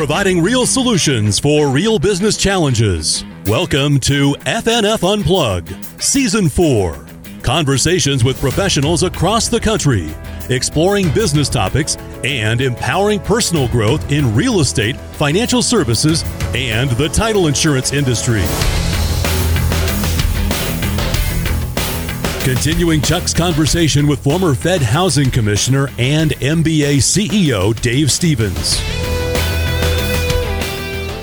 providing real solutions for real business challenges. Welcome to FNF Unplugged, Season 4. Conversations with professionals across the country, exploring business topics and empowering personal growth in real estate, financial services, and the title insurance industry. Continuing Chuck's conversation with former Fed Housing Commissioner and MBA CEO Dave Stevens.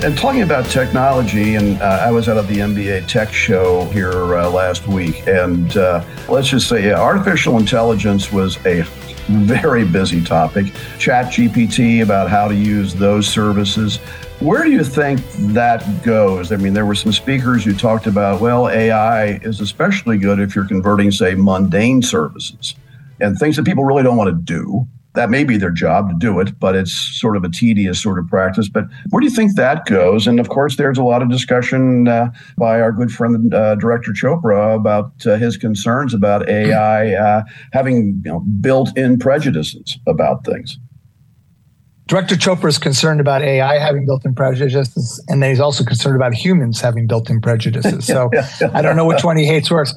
And talking about technology, and uh, I was out of the MBA Tech Show here uh, last week, and uh, let's just say yeah, artificial intelligence was a very busy topic. Chat GPT about how to use those services. Where do you think that goes? I mean, there were some speakers who talked about, well, AI is especially good if you're converting, say, mundane services and things that people really don't want to do that may be their job to do it, but it's sort of a tedious sort of practice. But where do you think that goes? And of course, there's a lot of discussion uh, by our good friend, uh, Director Chopra, about uh, his concerns about AI uh, having you know, built-in prejudices about things. Director Chopra is concerned about AI having built-in prejudices, and then he's also concerned about humans having built-in prejudices. So I don't know which one he hates worse.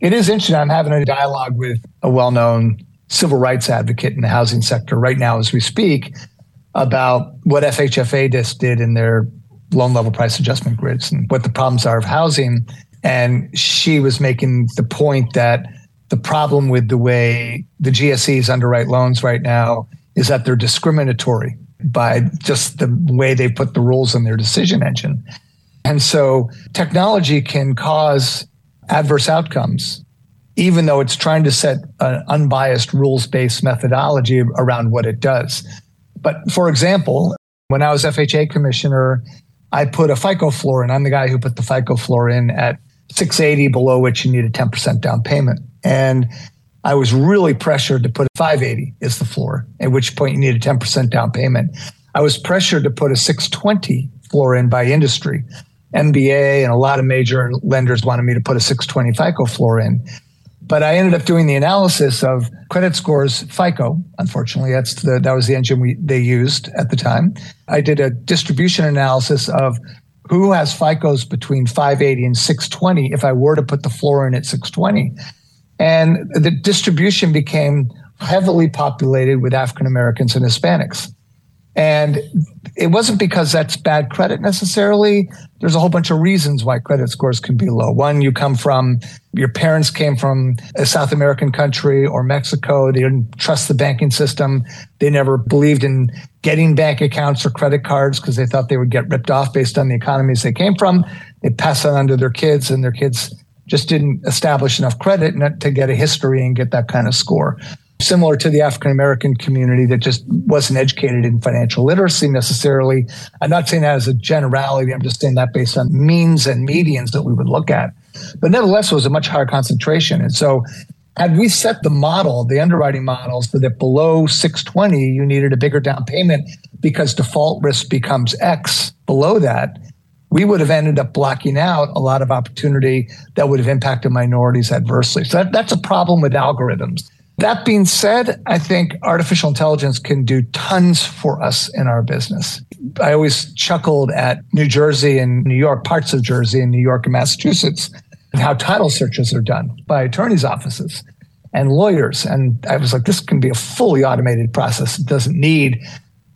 It is interesting. I'm having a dialogue with a well-known civil rights advocate in the housing sector right now as we speak about what FHFA just did in their loan level price adjustment grids and what the problems are of housing. And she was making the point that the problem with the way the GSEs underwrite loans right now is that they're discriminatory by just the way they put the rules in their decision engine. And so technology can cause adverse outcomes even though it's trying to set an unbiased rules based methodology around what it does. But for example, when I was FHA commissioner, I put a FICO floor in. I'm the guy who put the FICO floor in at 680, below which you need a 10% down payment. And I was really pressured to put a 580 is the floor, at which point you need a 10% down payment. I was pressured to put a 620 floor in by industry. MBA and a lot of major lenders wanted me to put a 620 FICO floor in. But I ended up doing the analysis of credit scores, FICO. Unfortunately, that's the that was the engine we they used at the time. I did a distribution analysis of who has FICOs between 580 and 620 if I were to put the floor in at 620. And the distribution became heavily populated with African Americans and Hispanics. And it wasn't because that's bad credit necessarily. There's a whole bunch of reasons why credit scores can be low. One, you come from, your parents came from a South American country or Mexico. They didn't trust the banking system. They never believed in getting bank accounts or credit cards because they thought they would get ripped off based on the economies they came from. They pass that on to their kids, and their kids just didn't establish enough credit to get a history and get that kind of score similar to the African American community that just wasn't educated in financial literacy necessarily. I'm not saying that as a generality. I'm just saying that based on means and medians that we would look at. But nevertheless, it was a much higher concentration. And so had we set the model, the underwriting models, so that below 620, you needed a bigger down payment because default risk becomes X below that, we would have ended up blocking out a lot of opportunity that would have impacted minorities adversely. So that, that's a problem with algorithms. That being said, I think artificial intelligence can do tons for us in our business. I always chuckled at New Jersey and New York, parts of Jersey and New York and Massachusetts, and how title searches are done by attorneys' offices and lawyers. And I was like, this can be a fully automated process. It doesn't need,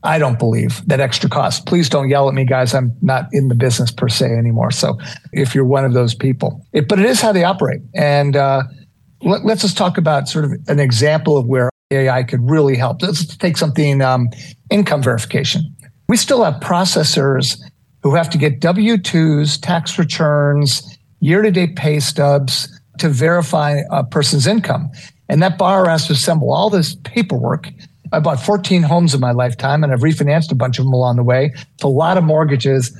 I don't believe, that extra cost. Please don't yell at me, guys. I'm not in the business per se anymore. So if you're one of those people, it, but it is how they operate. And, uh, let, us just talk about sort of an example of where AI could really help. Let's take something um, income verification. We still have processors who have to get W 2s, tax returns, year to date pay stubs to verify a person's income. And that bar has to assemble all this paperwork. I bought 14 homes in my lifetime and I've refinanced a bunch of them along the way. It's a lot of mortgages.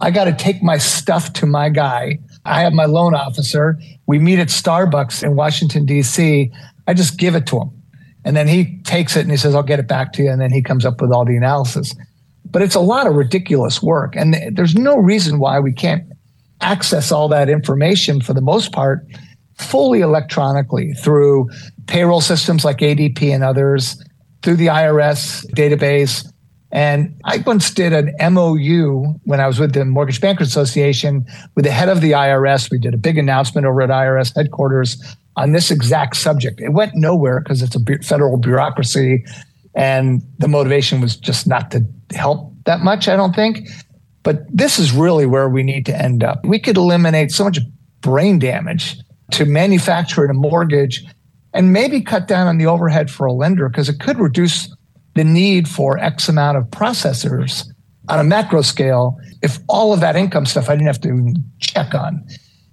I got to take my stuff to my guy I have my loan officer. We meet at Starbucks in Washington, D.C. I just give it to him. And then he takes it and he says, I'll get it back to you. And then he comes up with all the analysis. But it's a lot of ridiculous work. And there's no reason why we can't access all that information for the most part fully electronically through payroll systems like ADP and others, through the IRS database, And I once did an MOU when I was with the Mortgage Bankers Association with the head of the IRS. We did a big announcement over at IRS headquarters on this exact subject. It went nowhere because it's a federal bureaucracy and the motivation was just not to help that much, I don't think. But this is really where we need to end up. We could eliminate so much brain damage to manufacture a mortgage and maybe cut down on the overhead for a lender because it could reduce the need for X amount of processors on a macro scale if all of that income stuff I didn't have to check on.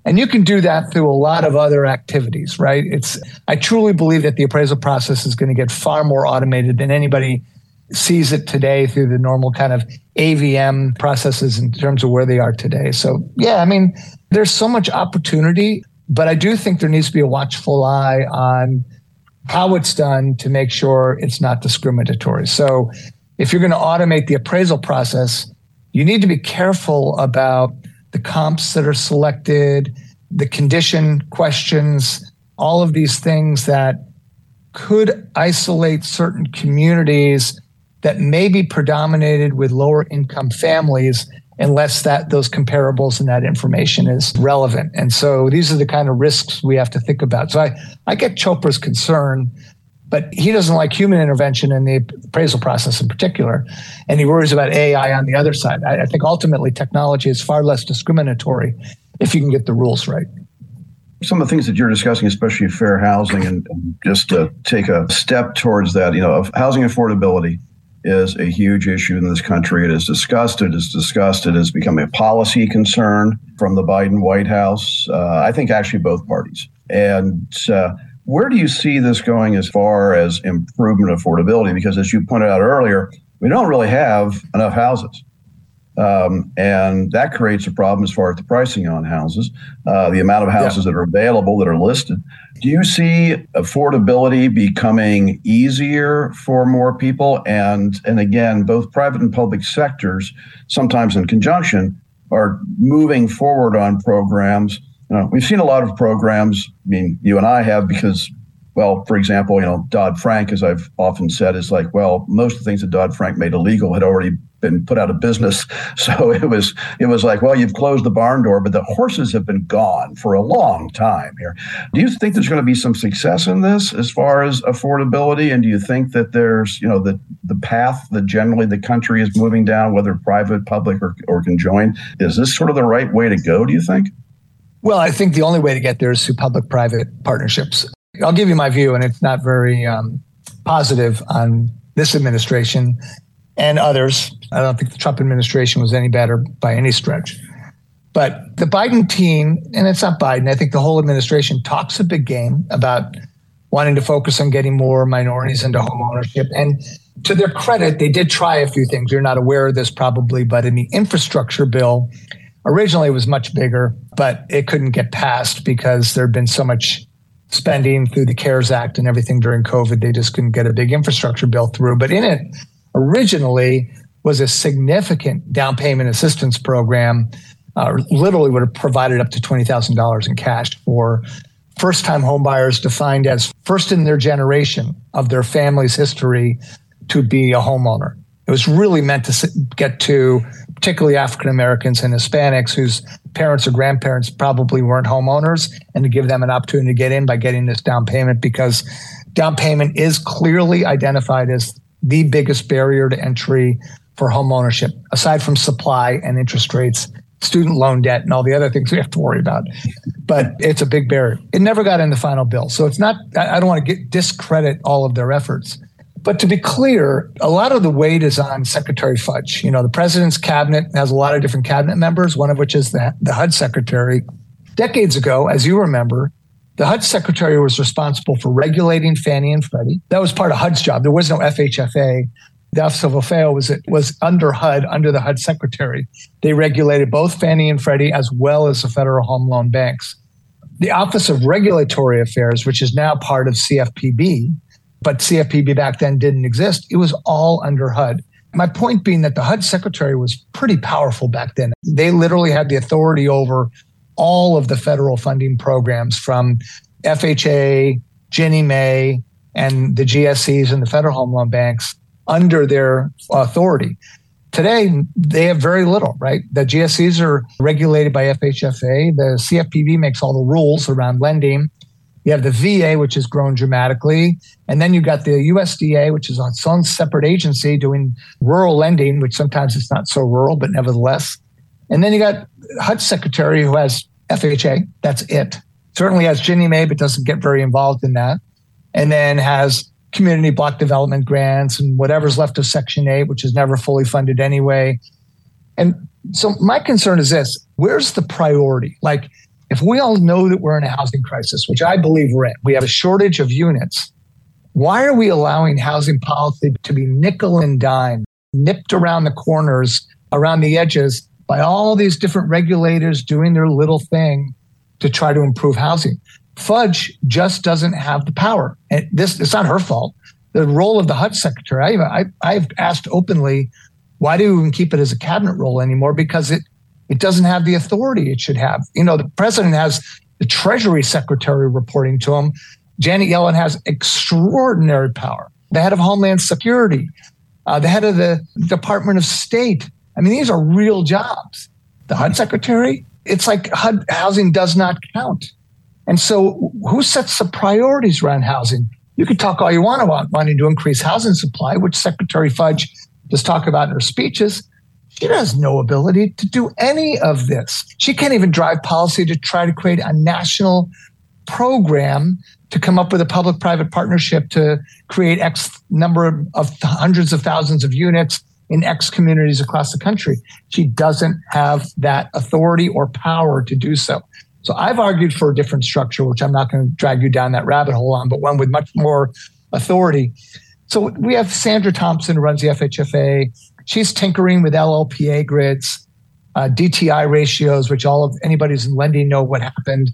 And you can do that through a lot of other activities, right? It's I truly believe that the appraisal process is going to get far more automated than anybody sees it today through the normal kind of AVM processes in terms of where they are today. So, yeah, I mean, there's so much opportunity, but I do think there needs to be a watchful eye on how it's done to make sure it's not discriminatory. So, if you're going to automate the appraisal process, you need to be careful about the comps that are selected, the condition questions, all of these things that could isolate certain communities that may be predominated with lower income families unless that those comparables and that information is relevant. And so these are the kind of risks we have to think about. So I, I get Chopra's concern, but he doesn't like human intervention in the appraisal process in particular. And he worries about AI on the other side. I, I think ultimately technology is far less discriminatory if you can get the rules right some of the things that you're discussing, especially fair housing, and, and, just to take a step towards that, you know, housing affordability is a huge issue in this country. It is discussed. It is discussed. It has become a policy concern from the Biden White House. Uh, I think actually both parties. And uh, where do you see this going as far as improvement affordability? Because as you pointed out earlier, we don't really have enough houses. Um, and that creates a problem as far as the pricing on houses, uh, the amount of houses yeah. that are available that are listed. Do you see affordability becoming easier for more people? And and again, both private and public sectors, sometimes in conjunction, are moving forward on programs. You know, we've seen a lot of programs. I mean, you and I have because well, for example, you know, Dodd Frank, as I've often said, is like, well, most of the things that Dodd Frank made illegal had already been put out of business. So it was it was like, well, you've closed the barn door, but the horses have been gone for a long time here. Do you think there's going to be some success in this as far as affordability? And do you think that there's, you know, the the path that generally the country is moving down, whether private, public, or, or conjoined, is this sort of the right way to go, do you think? Well, I think the only way to get there is through public private partnerships. I'll give you my view, and it's not very um, positive on this administration and others. I don't think the Trump administration was any better by any stretch. But the Biden team, and it's not Biden, I think the whole administration talks a big game about wanting to focus on getting more minorities into home ownership. And to their credit, they did try a few things. You're not aware of this probably, but in the infrastructure bill, originally it was much bigger, but it couldn't get passed because there had been so much spending through the CARES Act and everything during COVID. They just couldn't get a big infrastructure bill through. But in it, originally was a significant down payment assistance program. Uh, literally would have provided up to $20,000 in cash for first time homebuyers defined as first in their generation of their family's history to be a homeowner. It was really meant to get to particularly African Americans and Hispanics whose parents or grandparents probably weren't homeowners and to give them an opportunity to get in by getting this down payment because down payment is clearly identified as the biggest barrier to entry for homeownership, aside from supply and interest rates, student loan debt, and all the other things we have to worry about. But it's a big barrier. It never got in the final bill. So it's not, I don't want to get, discredit all of their efforts. But to be clear, a lot of the weight is on Secretary Fudge. You know, the president's cabinet has a lot of different cabinet members, one of which is the, the HUD secretary. Decades ago, as you remember, the HUD secretary was responsible for regulating Fannie and Freddie. That was part of HUD's job. There was no FHFA. The Office of OFHEO was, was under HUD, under the HUD secretary. They regulated both Fannie and Freddie as well as the federal home loan banks. The Office of Regulatory Affairs, which is now part of CFPB, but CFPB back then didn't exist, it was all under HUD. My point being that the HUD secretary was pretty powerful back then. They literally had the authority over all of the federal funding programs from FHA, Ginnie Mae, and the GSEs and the federal home loan banks under their authority. Today, they have very little, right? The GSEs are regulated by FHFA. The CFPB makes all the rules around lending. You have the VA, which has grown dramatically. And then you've got the USDA, which is its own separate agency doing rural lending, which sometimes it's not so rural, but nevertheless. And then you got HUD secretary who has FHA. That's it. Certainly has Ginnie Mae, but doesn't get very involved in that. And then has community block development grants and whatever's left of Section 8, which is never fully funded anyway. And so my concern is this where's the priority? Like, if we all know that we're in a housing crisis, which I believe we're in, we have a shortage of units. Why are we allowing housing policy to be nickel and dime, nipped around the corners, around the edges by all these different regulators doing their little thing to try to improve housing? Fudge just doesn't have the power. And this it's not her fault. The role of the HUD secretary, I, I, have asked openly, why do we even keep it as a cabinet role anymore? Because it it doesn't have the authority it should have. You know, the president has the Treasury Secretary reporting to him. Janet Yellen has extraordinary power. The head of Homeland Security, uh, the head of the Department of State. I mean, these are real jobs. The HUD Secretary, it's like HUD housing does not count. And so, who sets the priorities around housing? You could talk all you want about wanting to increase housing supply, which Secretary Fudge just talked about in her speeches. She has no ability to do any of this. She can't even drive policy to try to create a national program to come up with a public private partnership to create X number of, hundreds of thousands of units in X communities across the country. She doesn't have that authority or power to do so. So I've argued for a different structure, which I'm not going to drag you down that rabbit hole on, but one with much more authority. So we have Sandra Thompson who runs the FHFA. She's tinkering with LLPA grids, uh, DTI ratios, which all of anybody who's in lending know what happened.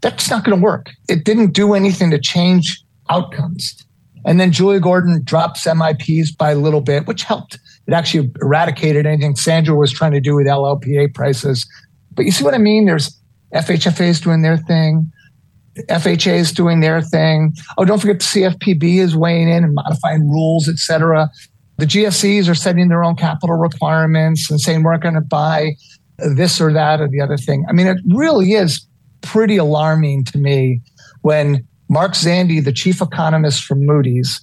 That's not going to work. It didn't do anything to change outcomes. And then Julia Gordon drops MIPs by a little bit, which helped. It actually eradicated anything Sandra was trying to do with LLPA prices. But you see what I mean? There's FHFA is doing their thing. FHA is doing their thing. Oh, don't forget the CFPB is weighing in and modifying rules, et cetera. The GSEs are setting their own capital requirements and saying we're going to buy this or that or the other thing. I mean, it really is pretty alarming to me when Mark Zandi, the chief economist from Moody's,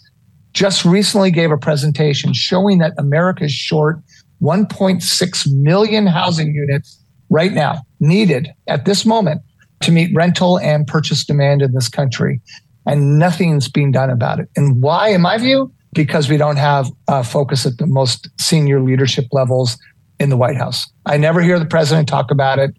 just recently gave a presentation showing that America is short 1.6 million housing units right now needed at this moment to meet rental and purchase demand in this country. And nothing's being done about it. And why, in my view? Because we don't have a focus at the most senior leadership levels in the White House. I never hear the president talk about it.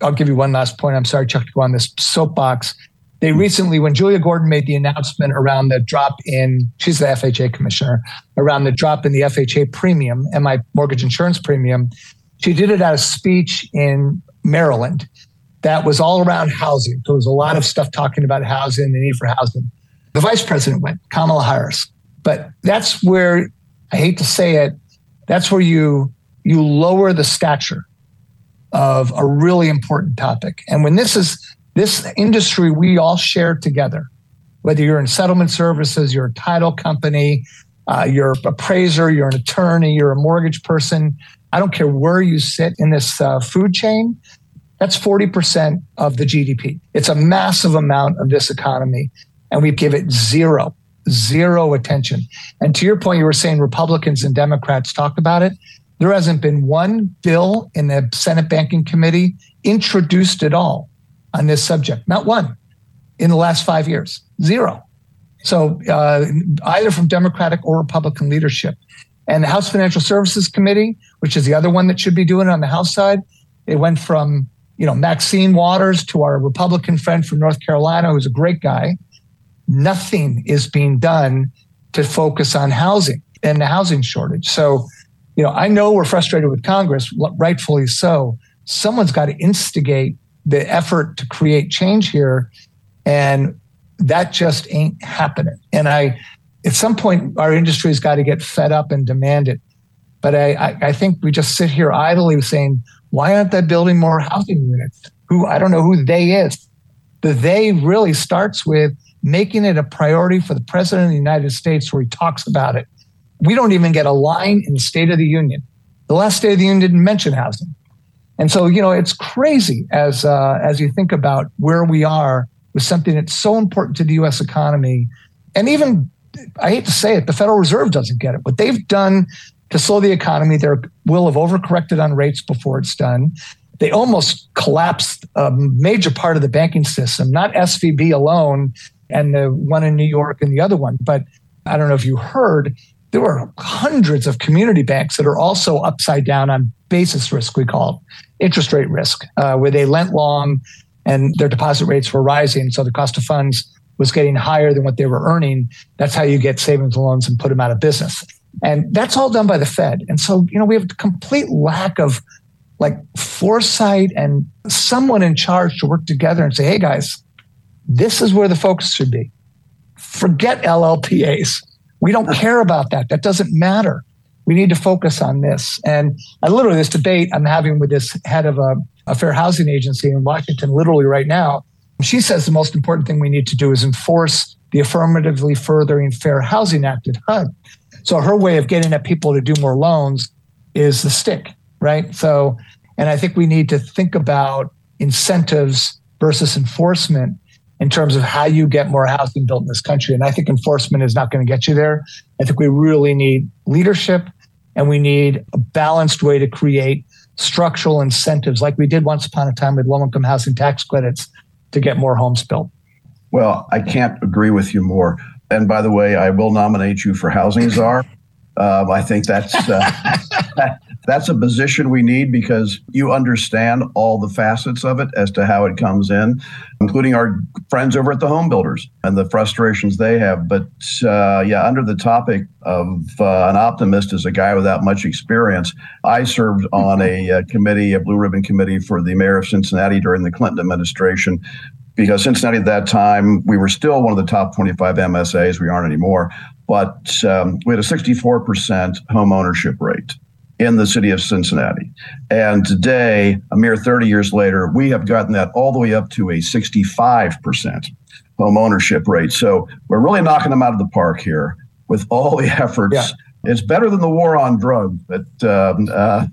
I'll give you one last point. I'm sorry, Chuck, to go on this soapbox. They recently, when Julia Gordon made the announcement around the drop in, she's the FHA commissioner, around the drop in the FHA premium and my mortgage insurance premium, she did it at a speech in Maryland that was all around housing. There was a lot of stuff talking about housing, the need for housing. The vice president went, Kamala Harris. But that's where I hate to say it, that's where you you lower the stature of a really important topic. And when this is this industry we all share together, whether you're in settlement services, you're a title company, uh, you're an appraiser, you're an attorney, you're a mortgage person, I don't care where you sit in this uh, food chain, that's 40% of the GDP. It's a massive amount of this economy. And we give it zero, zero attention. And to your point, you were saying Republicans and Democrats talk about it. There hasn't been one bill in the Senate Banking Committee introduced at all on this subject. Not one in the last five years. Zero. So uh, either from Democratic or Republican leadership. And the House Financial Services Committee, which is the other one that should be doing it on the House side, it went from you know Maxine Waters to our Republican friend from North Carolina, who's a great guy. Nothing is being done to focus on housing and the housing shortage. So, you know, I know we're frustrated with Congress, rightfully so. Someone's got to instigate the effort to create change here, and that just ain't happening. And I at some point, our industry's got to get fed up and demand it. But I, I, I think we just sit here idly saying, why aren't they building more housing units? Who I don't know who they is. The they really starts with making it a priority for the president of the United States, where he talks about it. we don't even get a line in the State of the Union. The last State of the Union didn't mention housing. And so, you know, it's crazy as uh, as you think about where we are with something that's so important to the U.S. economy, and even I hate to say it, the Federal Reserve doesn't get it. What they've done to slow the economy, they will have overcorrected on rates before it's done. They almost collapsed a major part of the banking system, not SVB alone, and the one in New York and the other one, but I don't know if you heard, there were hundreds of community banks that are also upside down on basis risk, we call it interest rate risk, uh, where they lent long and their deposit rates were rising. So the cost of funds was getting higher than what they were earning. That's how you get savings and loans and put them out of business. And that's all done by the Fed. And so, you know, we have a complete lack of like foresight and someone in charge to work together and say, hey guys, this is where the focus should be. Forget LLPAs. We don't care about that. That doesn't matter. We need to focus on this. And I literally, this debate I'm having with this head of a, a fair housing agency in Washington, literally right now, she says the most important thing we need to do is enforce the Affirmatively Furthering Fair Housing Act at HUD. So her way of getting at people to do more loans is the stick, right? So, and I think we need to think about incentives versus enforcement in terms of how you get more housing built in this country. And I think enforcement is not going to get you there. I think we really need leadership and we need a balanced way to create structural incentives like we did once upon a time with low income housing tax credits to get more homes built. Well, I can't agree with you more. And by the way, I will nominate you for Housing Czar. Um, I think that's uh, that's a position we need because you understand all the facets of it as to how it comes in, including our friends over at the home builders and the frustrations they have. But uh, yeah, under the topic of uh, an optimist as a guy without much experience, I served on a, a uh, committee, a blue ribbon committee for the mayor of Cincinnati during the Clinton administration because Cincinnati at that time, we were still one of the top 25 MSAs. We aren't anymore, but um, we had a 64% home ownership rate in the city of Cincinnati. And today, a mere 30 years later, we have gotten that all the way up to a 65% home ownership rate. So we're really knocking them out of the park here with all the efforts. Yeah. It's better than the war on drugs, but um, uh,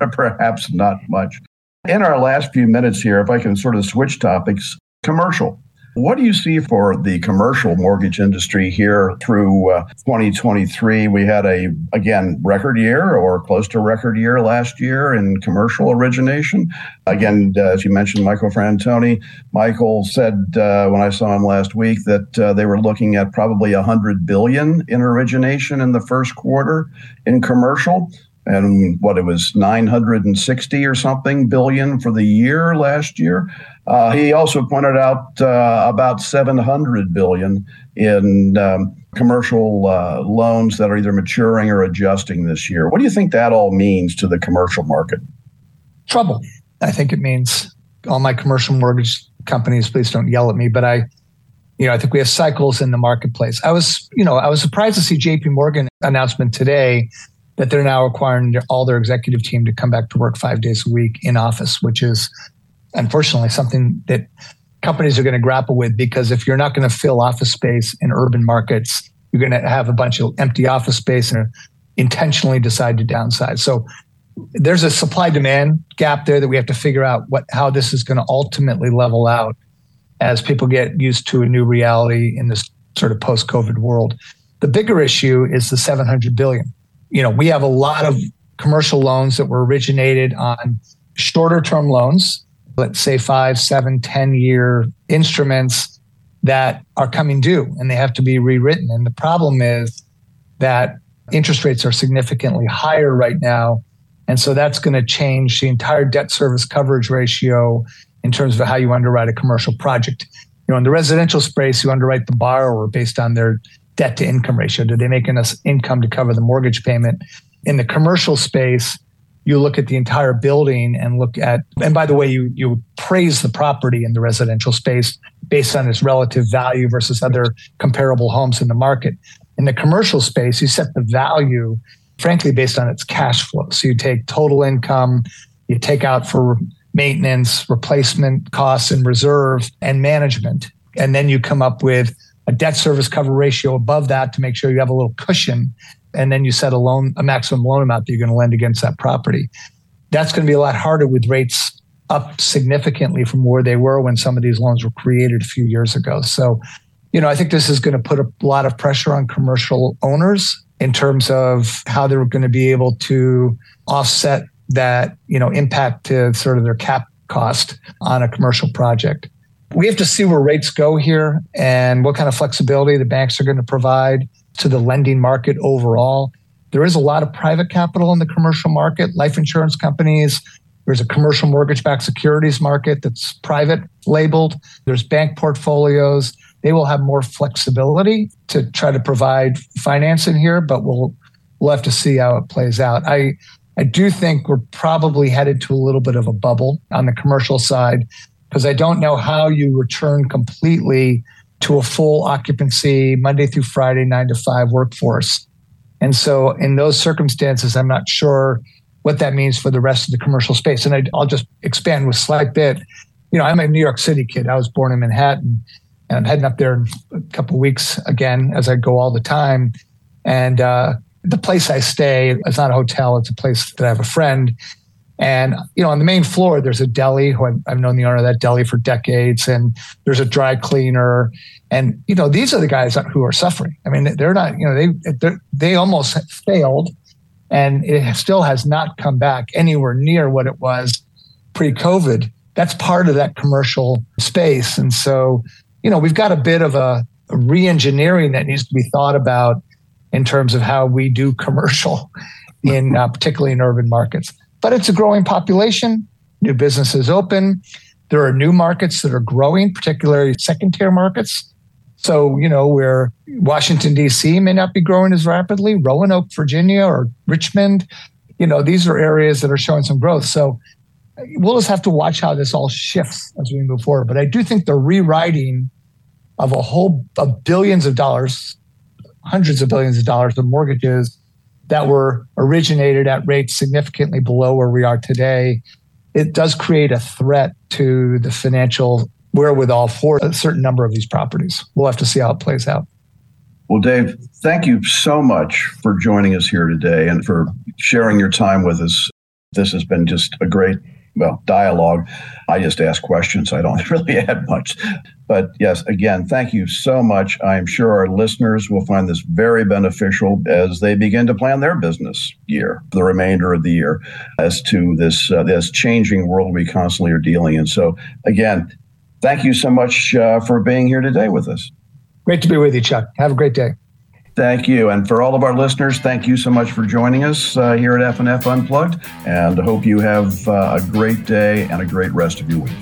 perhaps not much. In our last few minutes here, if I can sort of switch topics, commercial. What do you see for the commercial mortgage industry here through uh, 2023? We had a, again, record year or close to record year last year in commercial origination. Again, uh, as you mentioned, Michael Fratantoni, Michael said uh, when I saw him last week that uh, they were looking at probably 100 billion in origination in the first quarter in commercial and what it was 960 or something billion for the year last year. Uh, he also pointed out uh, about 700 billion in um, commercial uh, loans that are either maturing or adjusting this year. What do you think that all means to the commercial market? Trouble. I think it means all my commercial mortgage companies. Please don't yell at me, but I you know, I think we have cycles in the marketplace. I was, you know, I was surprised to see JP Morgan announcement today that they're now requiring all their executive team to come back to work five days a week in office, which is unfortunately something that companies are going to grapple with because if you're not going to fill office space in urban markets, you're going to have a bunch of empty office space and intentionally decide to downsize. So there's a supply demand gap there that we have to figure out what how this is going to ultimately level out as people get used to a new reality in this sort of post-COVID world. The bigger issue is the 700 billion you know, we have a lot of commercial loans that were originated on shorter term loans, let's say five, seven, ten year instruments that are coming due and they have to be rewritten. And the problem is that interest rates are significantly higher right now. And so that's going to change the entire debt service coverage ratio in terms of how you underwrite a commercial project. You know, in the residential space, you underwrite the borrower based on their debt to income ratio? Do they make enough income to cover the mortgage payment? In the commercial space, you look at the entire building and look at, and by the way, you, you praise the property in the residential space based on its relative value versus other comparable homes in the market. In the commercial space, you set the value, frankly, based on its cash flow. So you take total income, you take out for maintenance, replacement costs, and reserve and management. And then you come up with a debt service cover ratio above that to make sure you have a little cushion. and then you set a loan, a maximum loan amount that you're going to lend against that property. That's going to be a lot harder with rates up significantly from where they were when some of these loans were created a few years ago. So, you know, I think this is going to put a lot of pressure on commercial owners in terms of how they're going to be able to offset that, you know, impact to sort of their cap cost on a commercial project. We have to see where rates go here and what kind of flexibility the banks are going to provide to the lending market overall. There is a lot of private capital in the commercial market, life insurance companies. There's a commercial mortgage backed securities market that's private labeled. There's bank portfolios. They will have more flexibility to try to provide financing here, but we'll we'll have to see how it plays out. I I do think we're probably headed to a little bit of a bubble on the commercial side because I don't know how you return completely to a full occupancy Monday through Friday, nine to five workforce. And so, in those circumstances, I'm not sure what that means for the rest of the commercial space. And I, will just expand with slight bit. You know, I'm a New York City kid. I was born in Manhattan, and I'm heading up there in a couple weeks again, as I go all the time. And uh, the place I stay, it's not a hotel, it's a place that I have a friend. And, you know, on the main floor, there's a deli who I've, I've known the owner of that deli for decades, and there's a dry cleaner. And, you know, these are the guys who are suffering. I mean, they're not, you know, they, they almost failed and it still has not come back anywhere near what it was pre COVID. That's part of that commercial space. And so, you know, we've got a bit of a, a re engineering that needs to be thought about in terms of how we do commercial in uh, particularly in urban markets. But it's a growing population, new businesses open. There are new markets that are growing, particularly second tier markets. So, you know, where Washington, D.C. may not be growing as rapidly, Roanoke, Virginia, or Richmond, you know, these are areas that are showing some growth. So we'll just have to watch how this all shifts as we move forward. But I do think the rewriting of a whole of billions of dollars hundreds of billions of dollars of mortgages that were originated at rates significantly below where we are today, it does create a threat to the financial wherewithal for a certain number of these properties. We'll have to see how it plays out. Well, Dave, thank you so much for joining us here today and for sharing your time with us. This has been just a great well, dialogue. I just ask questions. I don't really add much. But yes, again, thank you so much. I'm sure our listeners will find this very beneficial as they begin to plan their business year, the remainder of the year, as to this uh, this changing world we constantly are dealing in. So, again, thank you so much uh, for being here today with us. Great to be with you, Chuck. Have a great day. Thank you. And for all of our listeners, thank you so much for joining us uh, here at FNF Unplugged. And I hope you have uh, a great day and a great rest of your week.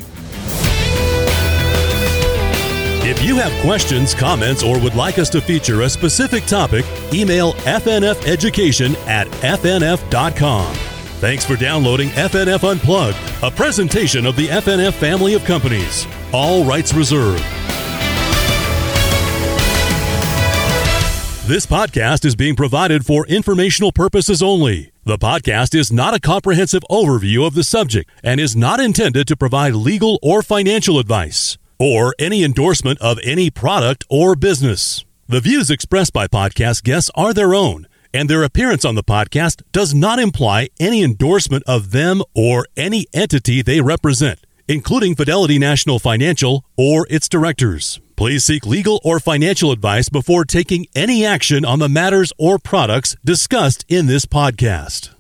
If you have questions, comments, or would like us to feature a specific topic, email fnfeducation at fnf.com. Thanks for downloading FNF Unplugged, a presentation of the FNF family of companies. All rights reserved. This podcast is being provided for informational purposes only. The podcast is not a comprehensive overview of the subject and is not intended to provide legal or financial advice or any endorsement of any product or business. The views expressed by podcast guests are their own, and their appearance on the podcast does not imply any endorsement of them or any entity they represent, including Fidelity National Financial or its directors. Please seek legal or financial advice before taking any action on the matters or products discussed in this podcast.